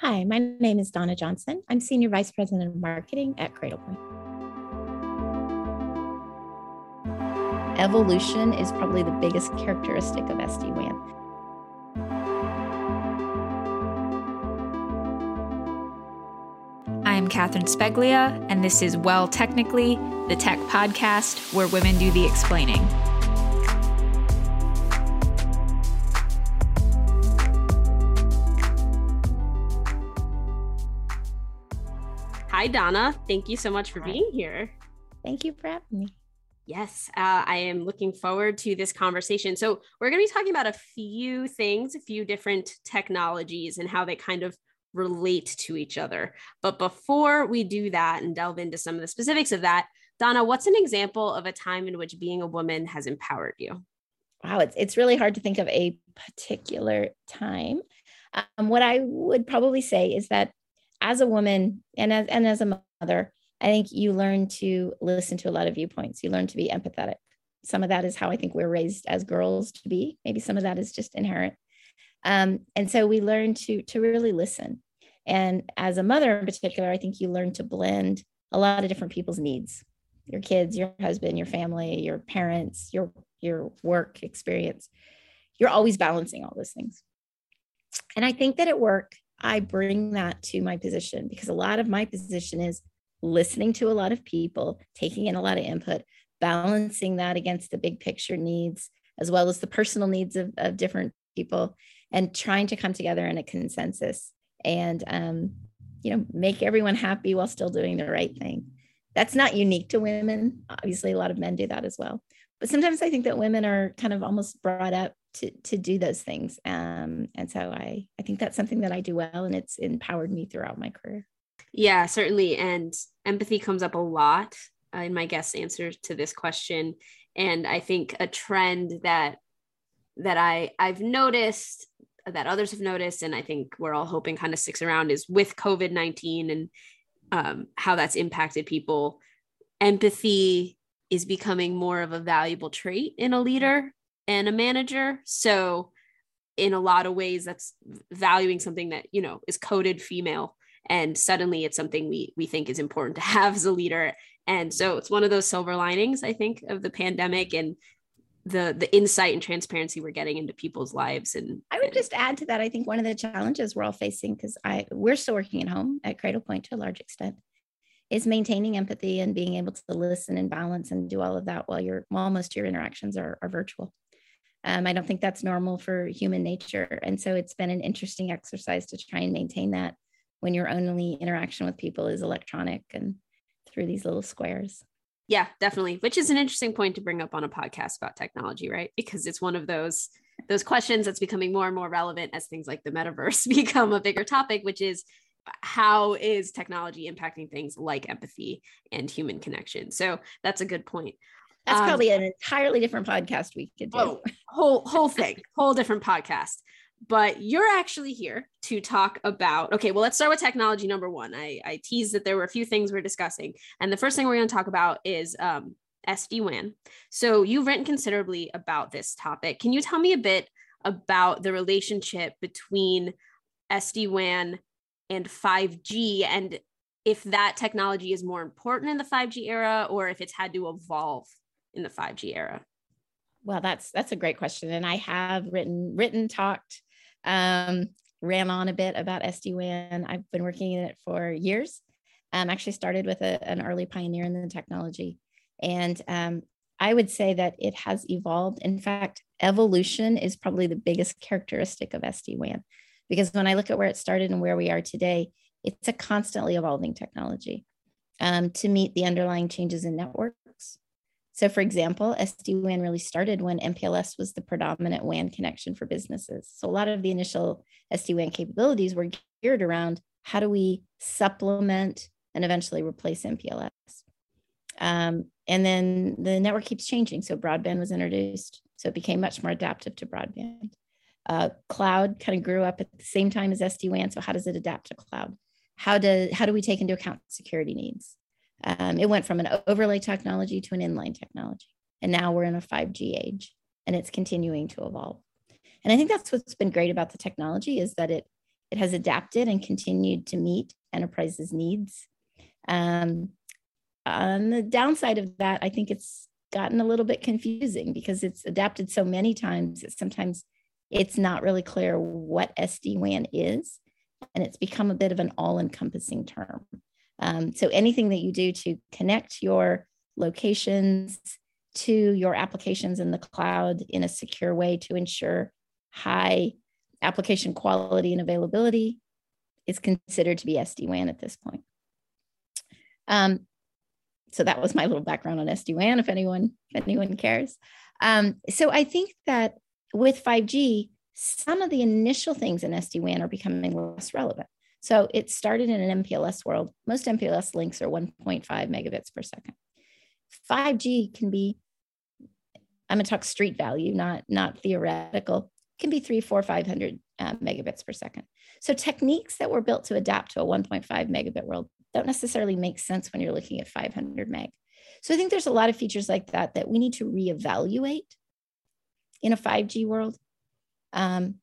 Hi, my name is Donna Johnson. I'm Senior Vice President of Marketing at Cradlepoint. Evolution is probably the biggest characteristic of SD WAN. I'm Catherine Sbeglia, and this is Well Technically, the tech podcast where women do the explaining. Hi, Donna. Thank you so much for Hi. being here. Thank you for having me. Yes, uh, I am looking forward to this conversation. So, we're going to be talking about a few things, a few different technologies, and how they kind of relate to each other. But before we do that and delve into some of the specifics of that, Donna, what's an example of a time in which being a woman has empowered you? Wow, it's, it's really hard to think of a particular time. Um, what I would probably say is that as a woman and as and as a mother, I think you learn to listen to a lot of viewpoints. You learn to be empathetic. Some of that is how I think we're raised as girls to be. Maybe some of that is just inherent. Um, and so we learn to to really listen. And as a mother in particular, I think you learn to blend a lot of different people's needs. Your kids, your husband, your family, your parents, your your work experience. You're always balancing all those things. And I think that at work, I bring that to my position because a lot of my position is listening to a lot of people, taking in a lot of input, balancing that against the big picture needs, as well as the personal needs of, of different people, and trying to come together in a consensus and, um, you know, make everyone happy while still doing the right thing. That's not unique to women. Obviously, a lot of men do that as well. But sometimes I think that women are kind of almost brought up to to do those things. Um, and so i i think that's something that i do well and it's empowered me throughout my career. Yeah certainly. And empathy comes up a lot uh, in my guest answers to this question. And i think a trend that that i i've noticed that others have noticed and i think we're all hoping kind of sticks around is with covid-19 and um, how that's impacted people empathy is becoming more of a valuable trait in a leader and a manager. So in a lot of ways that's valuing something that, you know, is coded female and suddenly it's something we we think is important to have as a leader. And so it's one of those silver linings I think of the pandemic and the the insight and transparency we're getting into people's lives and i would just add to that i think one of the challenges we're all facing because i we're still working at home at cradlepoint to a large extent is maintaining empathy and being able to listen and balance and do all of that while your while most of your interactions are, are virtual um, I don't think that's normal for human nature. And so it's been an interesting exercise to try and maintain that when your only interaction with people is electronic and through these little squares. Yeah, definitely. Which is an interesting point to bring up on a podcast about technology, right? Because it's one of those those questions that's becoming more and more relevant as things like the metaverse become a bigger topic, which is how is technology impacting things like empathy and human connection? So that's a good point. That's um, probably an entirely different podcast we could do. Oh, whole whole thing, whole different podcast. But you're actually here to talk about. Okay, well, let's start with technology number one. I, I teased that there were a few things we're discussing, and the first thing we're going to talk about is um, SD WAN. So you've written considerably about this topic. Can you tell me a bit about the relationship between SD WAN and 5G, and if that technology is more important in the 5G era, or if it's had to evolve in the 5G era? Well, that's that's a great question, and I have written written talked um, ran on a bit about SD WAN. I've been working in it for years. Um, actually started with a, an early pioneer in the technology, and um, I would say that it has evolved. In fact, evolution is probably the biggest characteristic of SD WAN, because when I look at where it started and where we are today, it's a constantly evolving technology um, to meet the underlying changes in networks so, for example, SD WAN really started when MPLS was the predominant WAN connection for businesses. So, a lot of the initial SD WAN capabilities were geared around how do we supplement and eventually replace MPLS. Um, and then the network keeps changing. So, broadband was introduced. So, it became much more adaptive to broadband. Uh, cloud kind of grew up at the same time as SD WAN. So, how does it adapt to cloud? How do, how do we take into account security needs? Um, it went from an overlay technology to an inline technology. And now we're in a 5G age and it's continuing to evolve. And I think that's what's been great about the technology is that it it has adapted and continued to meet enterprises' needs. Um, on the downside of that, I think it's gotten a little bit confusing because it's adapted so many times that sometimes it's not really clear what SD-WAN is, and it's become a bit of an all-encompassing term. Um, so anything that you do to connect your locations to your applications in the cloud in a secure way to ensure high application quality and availability is considered to be SD-WAN at this point. Um, so that was my little background on SD-WAN, if anyone, if anyone cares. Um, so I think that with 5G, some of the initial things in SD-WAN are becoming less relevant. So it started in an MPLS world. Most MPLS links are 1.5 megabits per second. 5G can be, I'm gonna talk street value, not, not theoretical, can be three, four, 500 uh, megabits per second. So techniques that were built to adapt to a 1.5 megabit world don't necessarily make sense when you're looking at 500 meg. So I think there's a lot of features like that that we need to reevaluate in a 5G world. Um,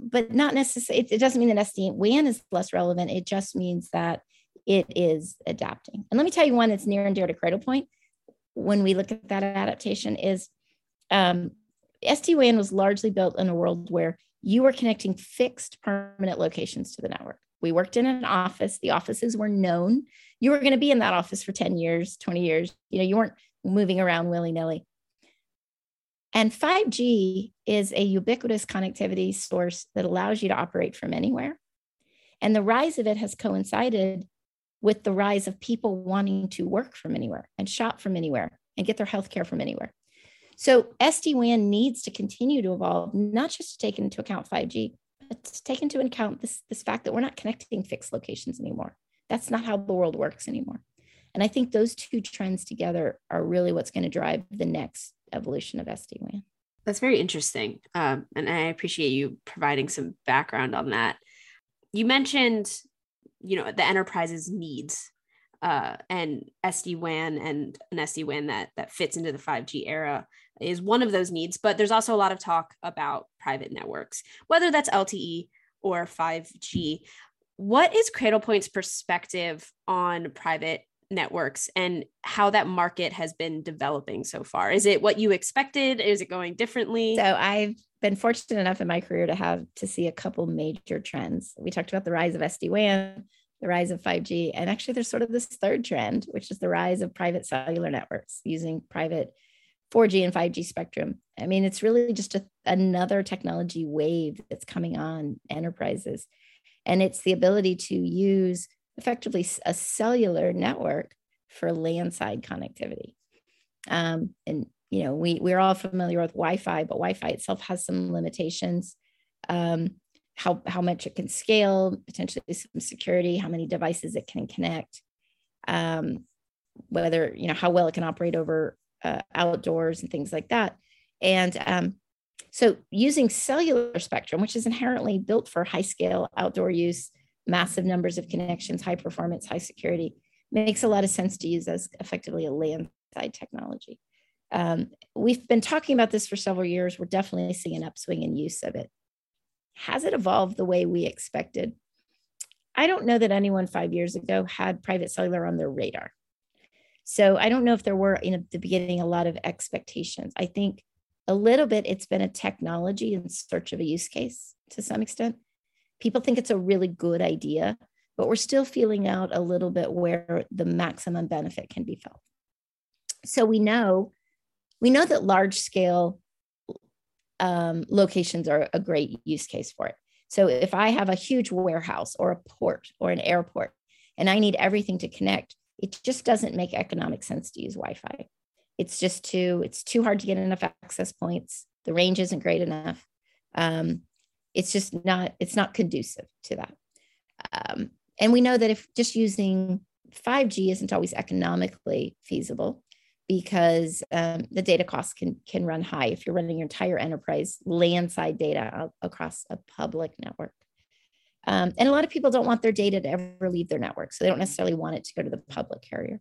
but not necessarily, it, it doesn't mean that SD-WAN is less relevant. It just means that it is adapting. And let me tell you one that's near and dear to Cradlepoint when we look at that adaptation is um, SD-WAN was largely built in a world where you were connecting fixed permanent locations to the network. We worked in an office. The offices were known. You were going to be in that office for 10 years, 20 years. You know, you weren't moving around willy-nilly. And 5G is a ubiquitous connectivity source that allows you to operate from anywhere. And the rise of it has coincided with the rise of people wanting to work from anywhere and shop from anywhere and get their healthcare from anywhere. So SD-WAN needs to continue to evolve, not just to take into account 5G, but to take into account this, this fact that we're not connecting fixed locations anymore. That's not how the world works anymore. And I think those two trends together are really what's going to drive the next evolution of SD-WAN. That's very interesting. Um, and I appreciate you providing some background on that. You mentioned, you know, the enterprise's needs uh, and SD-WAN and an SD-WAN that, that fits into the 5G era is one of those needs. But there's also a lot of talk about private networks, whether that's LTE or 5G. What is Cradlepoint's perspective on private networks and how that market has been developing so far. Is it what you expected? Is it going differently? So I've been fortunate enough in my career to have to see a couple major trends. We talked about the rise of SD-WAN, the rise of 5G, and actually there's sort of this third trend, which is the rise of private cellular networks using private 4G and 5G spectrum. I mean, it's really just a, another technology wave that's coming on enterprises. And it's the ability to use effectively a cellular network for LAN side connectivity. Um, and you know, we we're all familiar with Wi-Fi, but Wi-Fi itself has some limitations. Um, how how much it can scale, potentially some security, how many devices it can connect, um, whether you know how well it can operate over uh, outdoors and things like that. And um, so, using cellular spectrum, which is inherently built for high scale outdoor use, massive numbers of connections, high performance, high security, makes a lot of sense to use as effectively a LAN side technology. Um, we've been talking about this for several years. We're definitely seeing an upswing in use of it. Has it evolved the way we expected? I don't know that anyone five years ago had private cellular on their radar. So I don't know if there were in the beginning a lot of expectations. I think a little bit it's been a technology in search of a use case to some extent people think it's a really good idea, but we're still feeling out a little bit where the maximum benefit can be felt. So we know we know that large scale um, locations are a great use case for it. So if I have a huge warehouse or a port or an airport and I need everything to connect, it just doesn't make economic sense to use Wi-Fi. It's just too it's too hard to get enough access points. The range isn't great enough. Um, it's just not it's not conducive to that. Um, and we know that if just using 5g isn't always economically feasible because um, the data costs can can run high if you're running your entire enterprise LAN side data across a public network. Um, and a lot of people don't want their data to ever leave their network so they don't necessarily want it to go to the public carrier.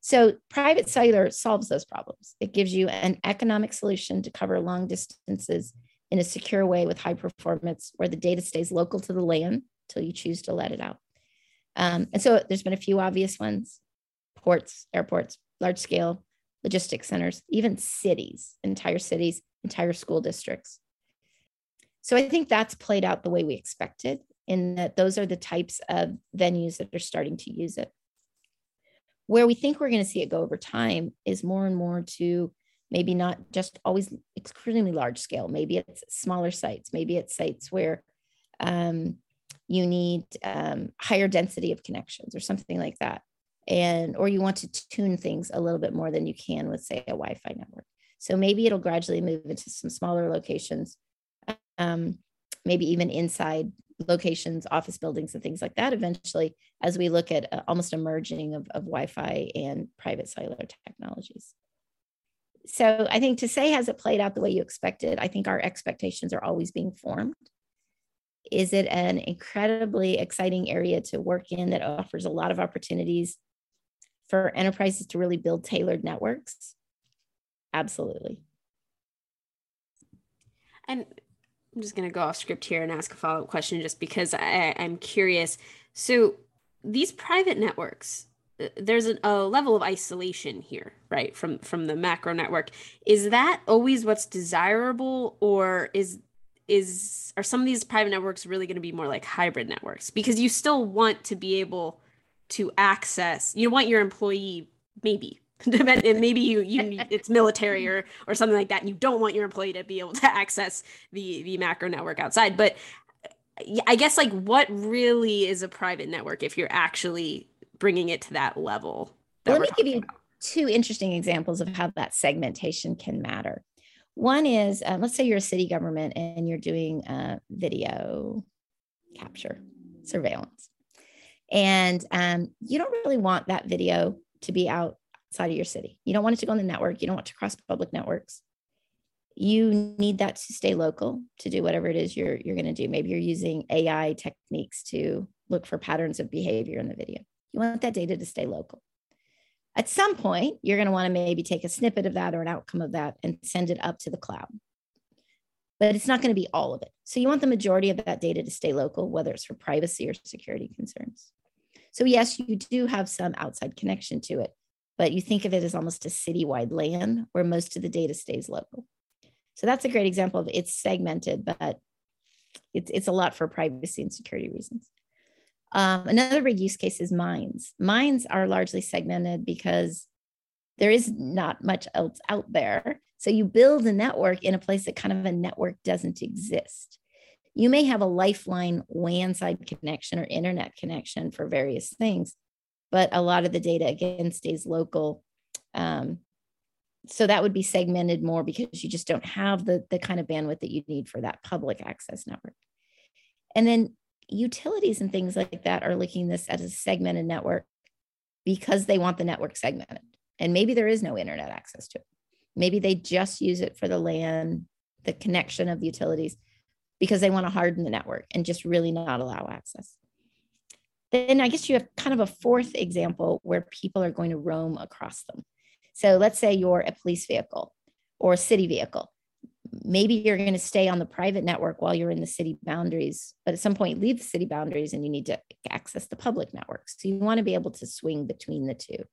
So private cellular solves those problems. It gives you an economic solution to cover long distances in a secure way with high performance where the data stays local to the LAN until you choose to let it out. Um, and so there's been a few obvious ones ports, airports, large scale logistics centers, even cities, entire cities, entire school districts. So I think that's played out the way we expected, in that those are the types of venues that are starting to use it. Where we think we're going to see it go over time is more and more to maybe not just always extremely large scale. Maybe it's smaller sites. Maybe it's sites where um, you need um, higher density of connections or something like that. And, or you want to tune things a little bit more than you can with, say, a Wi Fi network. So maybe it'll gradually move into some smaller locations, um, maybe even inside locations, office buildings, and things like that eventually, as we look at uh, almost a merging of, of Wi Fi and private cellular technologies so I think to say, has it played out the way you expected? I think our expectations are always being formed. Is it an incredibly exciting area to work in that offers a lot of opportunities for enterprises to really build tailored networks? Absolutely. And I'm just going to go off script here and ask a follow up question just because I, I'm curious. So, these private networks, there's a, a, level of isolation here right from from the macro network. Is that always what's desirable or is is are some of these private networks really going to be more like hybrid networks? Because you still want to be able to access you want your employee maybe maybe you you it's military or or something like that and you don't want your employee to be able to access the the macro network outside. But I guess like what really is a private network if you're actually bringing it to that level. That Let me give you about. two interesting examples of how that segmentation can matter. One is, um, let's say you're a city government and you're doing uh, video capture, surveillance, and um, you don't really want that video to be outside of your city. You don't want it to go on the network. You don't want to cross public networks. You need that to stay local to do whatever it is you're you're going to do. Maybe you're using AI techniques to look for patterns of behavior in the video. You want that data to stay local. At some point, you're going to want to maybe take a snippet of that or an outcome of that and send it up to the cloud. But it's not going to be all of it. So you want the majority of that data to stay local, whether it's for privacy or security concerns. So, yes, you do have some outside connection to it, but you think of it as almost a citywide LAN where most of the data stays local. So that's a great example of it's segmented, but it's, it's a lot for privacy and security reasons. Um, another big use case is mines. Mines are largely segmented because there is not much else out there. So you build a network in a place that kind of a network doesn't exist. You may have a lifeline WAN side connection or internet connection for various things, but a lot of the data again stays local. Um, so that would be segmented more because you just don't have the, the kind of bandwidth that you need for that public access network. And then utilities and things like that are looking this as a segmented network because they want the network segmented. And maybe there is no internet access to it. Maybe they just use it for the LAN, the connection of the utilities, because they want to harden the network and just really not allow access. Then I guess you have kind of a fourth example where people are going to roam across them. So let's say you're a police vehicle or a city vehicle maybe you're going to stay on the private network while you're in the city boundaries, but at some point leave the city boundaries and you need to access the public network. So you want to be able to swing between the two.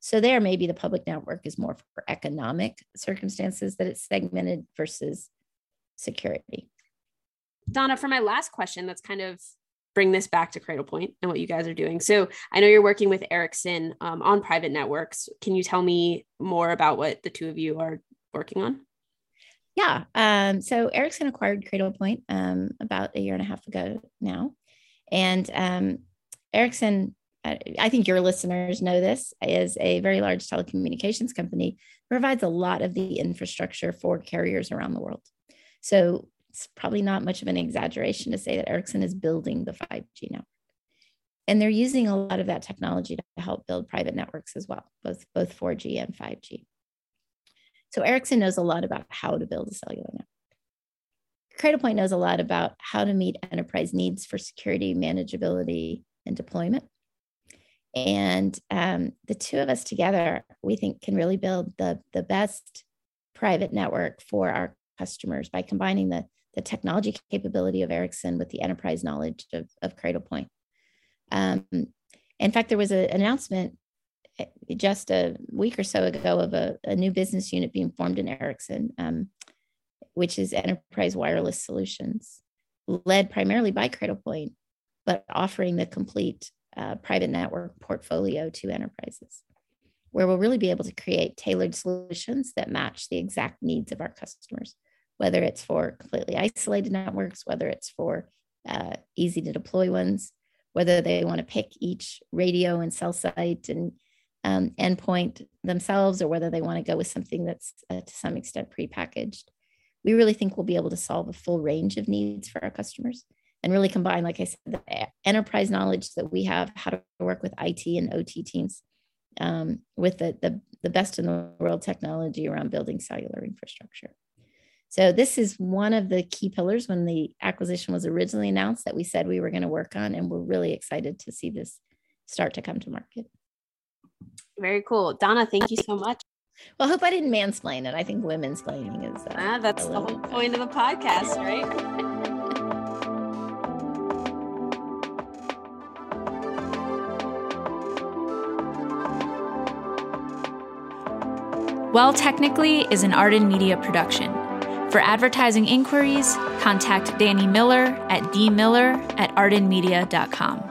So there, maybe the public network is more for economic circumstances that it's segmented versus security. Donna, for my last question, let's kind of bring this back to Cradlepoint and what you guys are doing. So I know you're working with Ericsson um, on private networks. Can you tell me more about what the two of you are working on? Yeah. Um, so Ericsson acquired Cradlepoint um, about a year and a half ago now. And um, Ericsson, uh, I think your listeners know this, is a very large telecommunications company, provides a lot of the infrastructure for carriers around the world. So it's probably not much of an exaggeration to say that Ericsson is building the 5G network. And they're using a lot of that technology to help build private networks as well, both, both 4G and 5G. So Ericsson knows a lot about how to build a cellular network. Cradlepoint knows a lot about how to meet enterprise needs for security, manageability, and deployment. And um, the two of us together, we think, can really build the, the best private network for our customers by combining the, the technology capability of Ericsson with the enterprise knowledge of, of Cradlepoint. Um, in fact, there was an announcement just a week or so ago of a, a new business unit being formed in Ericsson, um, which is Enterprise Wireless Solutions, led primarily by Cradlepoint, but offering the complete uh, private network portfolio to enterprises, where we'll really be able to create tailored solutions that match the exact needs of our customers whether it's for completely isolated networks, whether it's for uh, easy to deploy ones, whether they want to pick each radio and cell site and um, endpoint themselves, or whether they want to go with something that's uh, to some extent prepackaged. We really think we'll be able to solve a full range of needs for our customers and really combine, like I said, the enterprise knowledge that we have, how to work with IT and OT teams um, with the, the, the best in the world technology around building cellular infrastructure. So this is one of the key pillars when the acquisition was originally announced that we said we were going to work on, and we're really excited to see this start to come to market. Very cool, Donna. Thank you so much. Well, I hope I didn't mansplain it. I think women's planning is. Uh, ah, that's the whole point of the podcast, right? Well Technically is an Arden Media production. For advertising inquiries, contact Danny Miller at dmiller at ardenmedia.com.